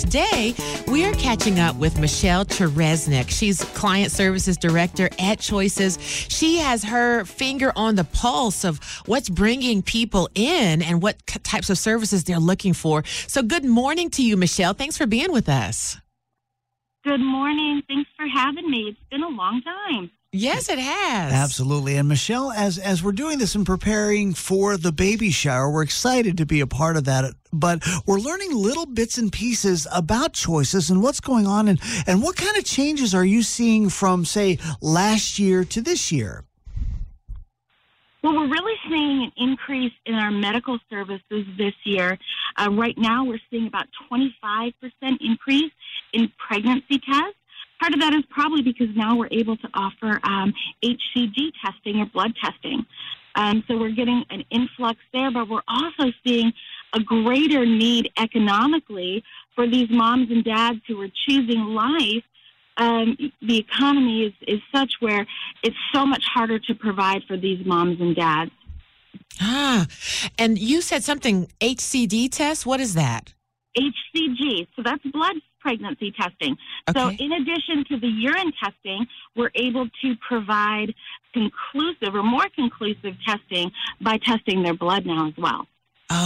Today, we are catching up with Michelle Cheresnick. She's Client Services Director at Choices. She has her finger on the pulse of what's bringing people in and what types of services they're looking for. So, good morning to you, Michelle. Thanks for being with us. Good morning. Thanks for having me. It's been a long time. Yes, it has. Absolutely. And Michelle, as as we're doing this and preparing for the baby shower, we're excited to be a part of that. But we're learning little bits and pieces about choices and what's going on and, and what kind of changes are you seeing from, say, last year to this year? Well, we're really seeing an increase in our medical services this year. Uh, right now, we're seeing about 25% increase in pregnancy tests. Part of that is probably because now we're able to offer um, HCG testing or blood testing. Um, so we're getting an influx there, but we're also seeing a greater need economically for these moms and dads who are choosing life. Um, the economy is, is such where it's so much harder to provide for these moms and dads. Ah, and you said something HCD test. What is that? HCG. So that's blood pregnancy testing. Okay. So, in addition to the urine testing, we're able to provide conclusive or more conclusive testing by testing their blood now as well.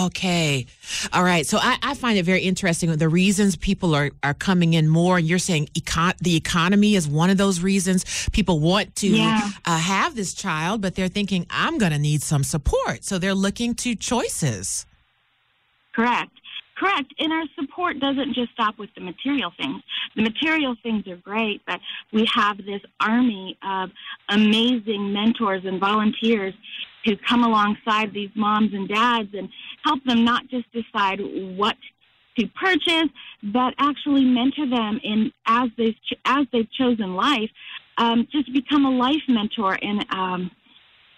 Okay. All right. So I, I, find it very interesting the reasons people are, are coming in more. You're saying econ- the economy is one of those reasons. People want to yeah. uh, have this child, but they're thinking, I'm going to need some support. So they're looking to choices. Correct. Correct. And our support doesn't just stop with the material things. The material things are great, but we have this army of amazing mentors and volunteers who come alongside these moms and dads and help them not just decide what to purchase, but actually mentor them in as they've as they've chosen life. Um, just become a life mentor and. Um,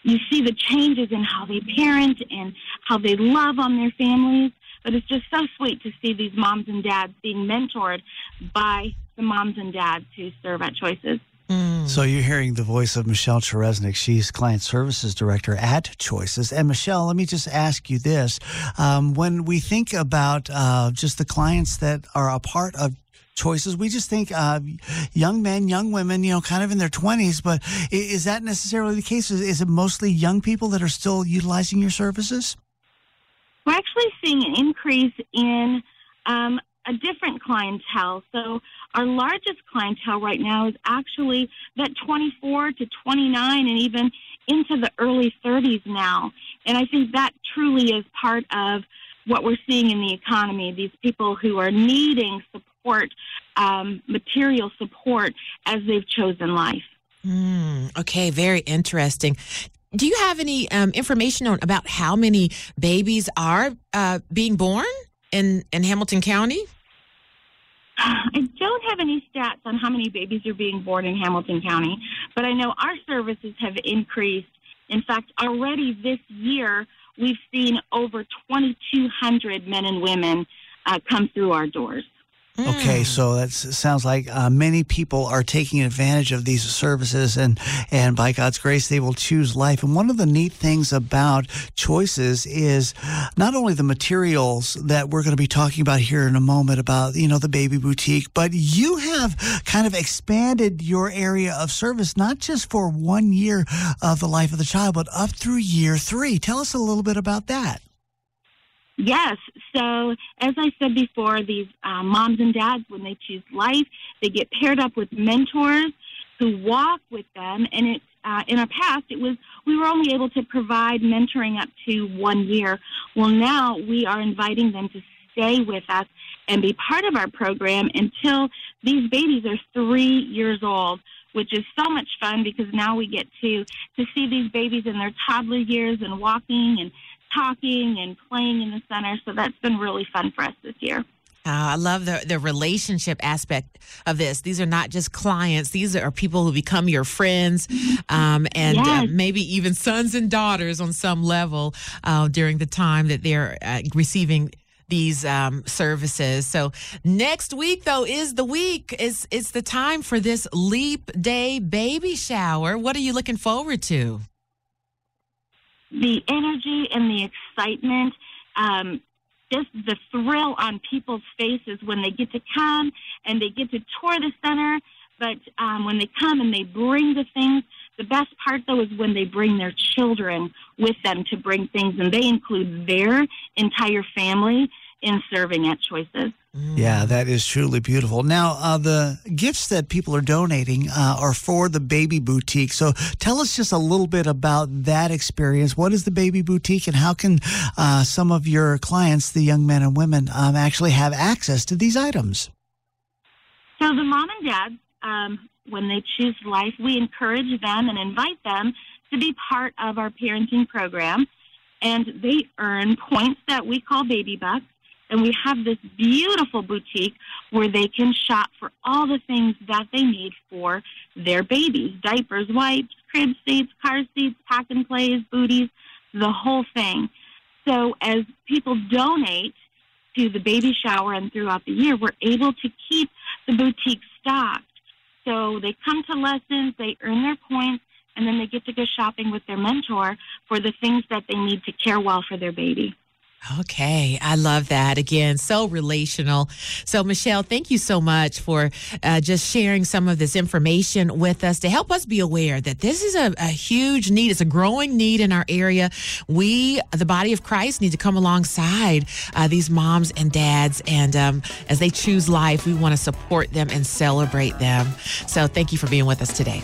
you see the changes in how they parent and how they love on their families. But it's just so sweet to see these moms and dads being mentored by the moms and dads who serve at Choices. Mm. So you're hearing the voice of Michelle Cheresnick. She's Client Services Director at Choices. And Michelle, let me just ask you this: um, when we think about uh, just the clients that are a part of choices. We just think uh, young men, young women, you know, kind of in their 20s. But is that necessarily the case? Is, is, it mostly young people that are still utilizing your services? We're actually seeing an increase in um, a different clientele. So our largest clientele right now is actually that 24 to 29 and even into the early 30s now. And I think that truly is part of what we're seeing in the economy. These people who are needing support, um, material support as they've chosen life. Mm, okay, very interesting. Do you have any um, information on about how many babies are uh, being born in in Hamilton County? I don't have any stats on how many babies are being born in Hamilton County, but I know our services have increased. In fact, already this year, we've seen over 2,200 men and women uh, come through our doors. Okay, so that sounds like uh, many people are taking advantage of these services, and and by God's grace, they will choose life. And one of the neat things about choices is not only the materials that we're going to be talking about here in a moment about you know the baby boutique, but you have kind of expanded your area of service not just for one year of the life of the child, but up through year three. Tell us a little bit about that. Yes. So, as I said before, these uh, moms and dads, when they choose life, they get paired up with mentors who walk with them. And it, uh, in our past, it was we were only able to provide mentoring up to one year. Well, now we are inviting them to stay with us and be part of our program until these babies are three years old which is so much fun because now we get to to see these babies in their toddler years and walking and talking and playing in the center. So that's been really fun for us this year. Uh, I love the, the relationship aspect of this. These are not just clients. These are people who become your friends um, and uh, yes. uh, maybe even sons and daughters on some level uh, during the time that they're uh, receiving these um, services. So next week, though, is the week. It's, it's the time for this Leap Day baby shower. What are you looking forward to? The energy and the excitement, um, just the thrill on people's faces when they get to come and they get to tour the center. But um, when they come and they bring the things, the best part though is when they bring their children with them to bring things, and they include their entire family in serving at Choices. Yeah, that is truly beautiful. Now, uh, the gifts that people are donating uh, are for the Baby Boutique. So tell us just a little bit about that experience. What is the Baby Boutique, and how can uh, some of your clients, the young men and women, um, actually have access to these items? So, the mom and dad, um, when they choose life, we encourage them and invite them to be part of our parenting program. And they earn points that we call baby bucks and we have this beautiful boutique where they can shop for all the things that they need for their babies diapers, wipes, crib seats, car seats, pack and plays, booties, the whole thing. So as people donate to the baby shower and throughout the year, we're able to keep the boutique stocked. So they come to lessons, they earn their points, and then they get to go shopping with their mentor for the things that they need to care well for their baby. Okay, I love that. Again, so relational. So, Michelle, thank you so much for uh, just sharing some of this information with us to help us be aware that this is a, a, huge need. It's a growing need in our area. We, the body of Christ, need to come alongside uh, these moms and dads. And um, as they choose life, we want to support them and celebrate them. So, thank you for being with us today.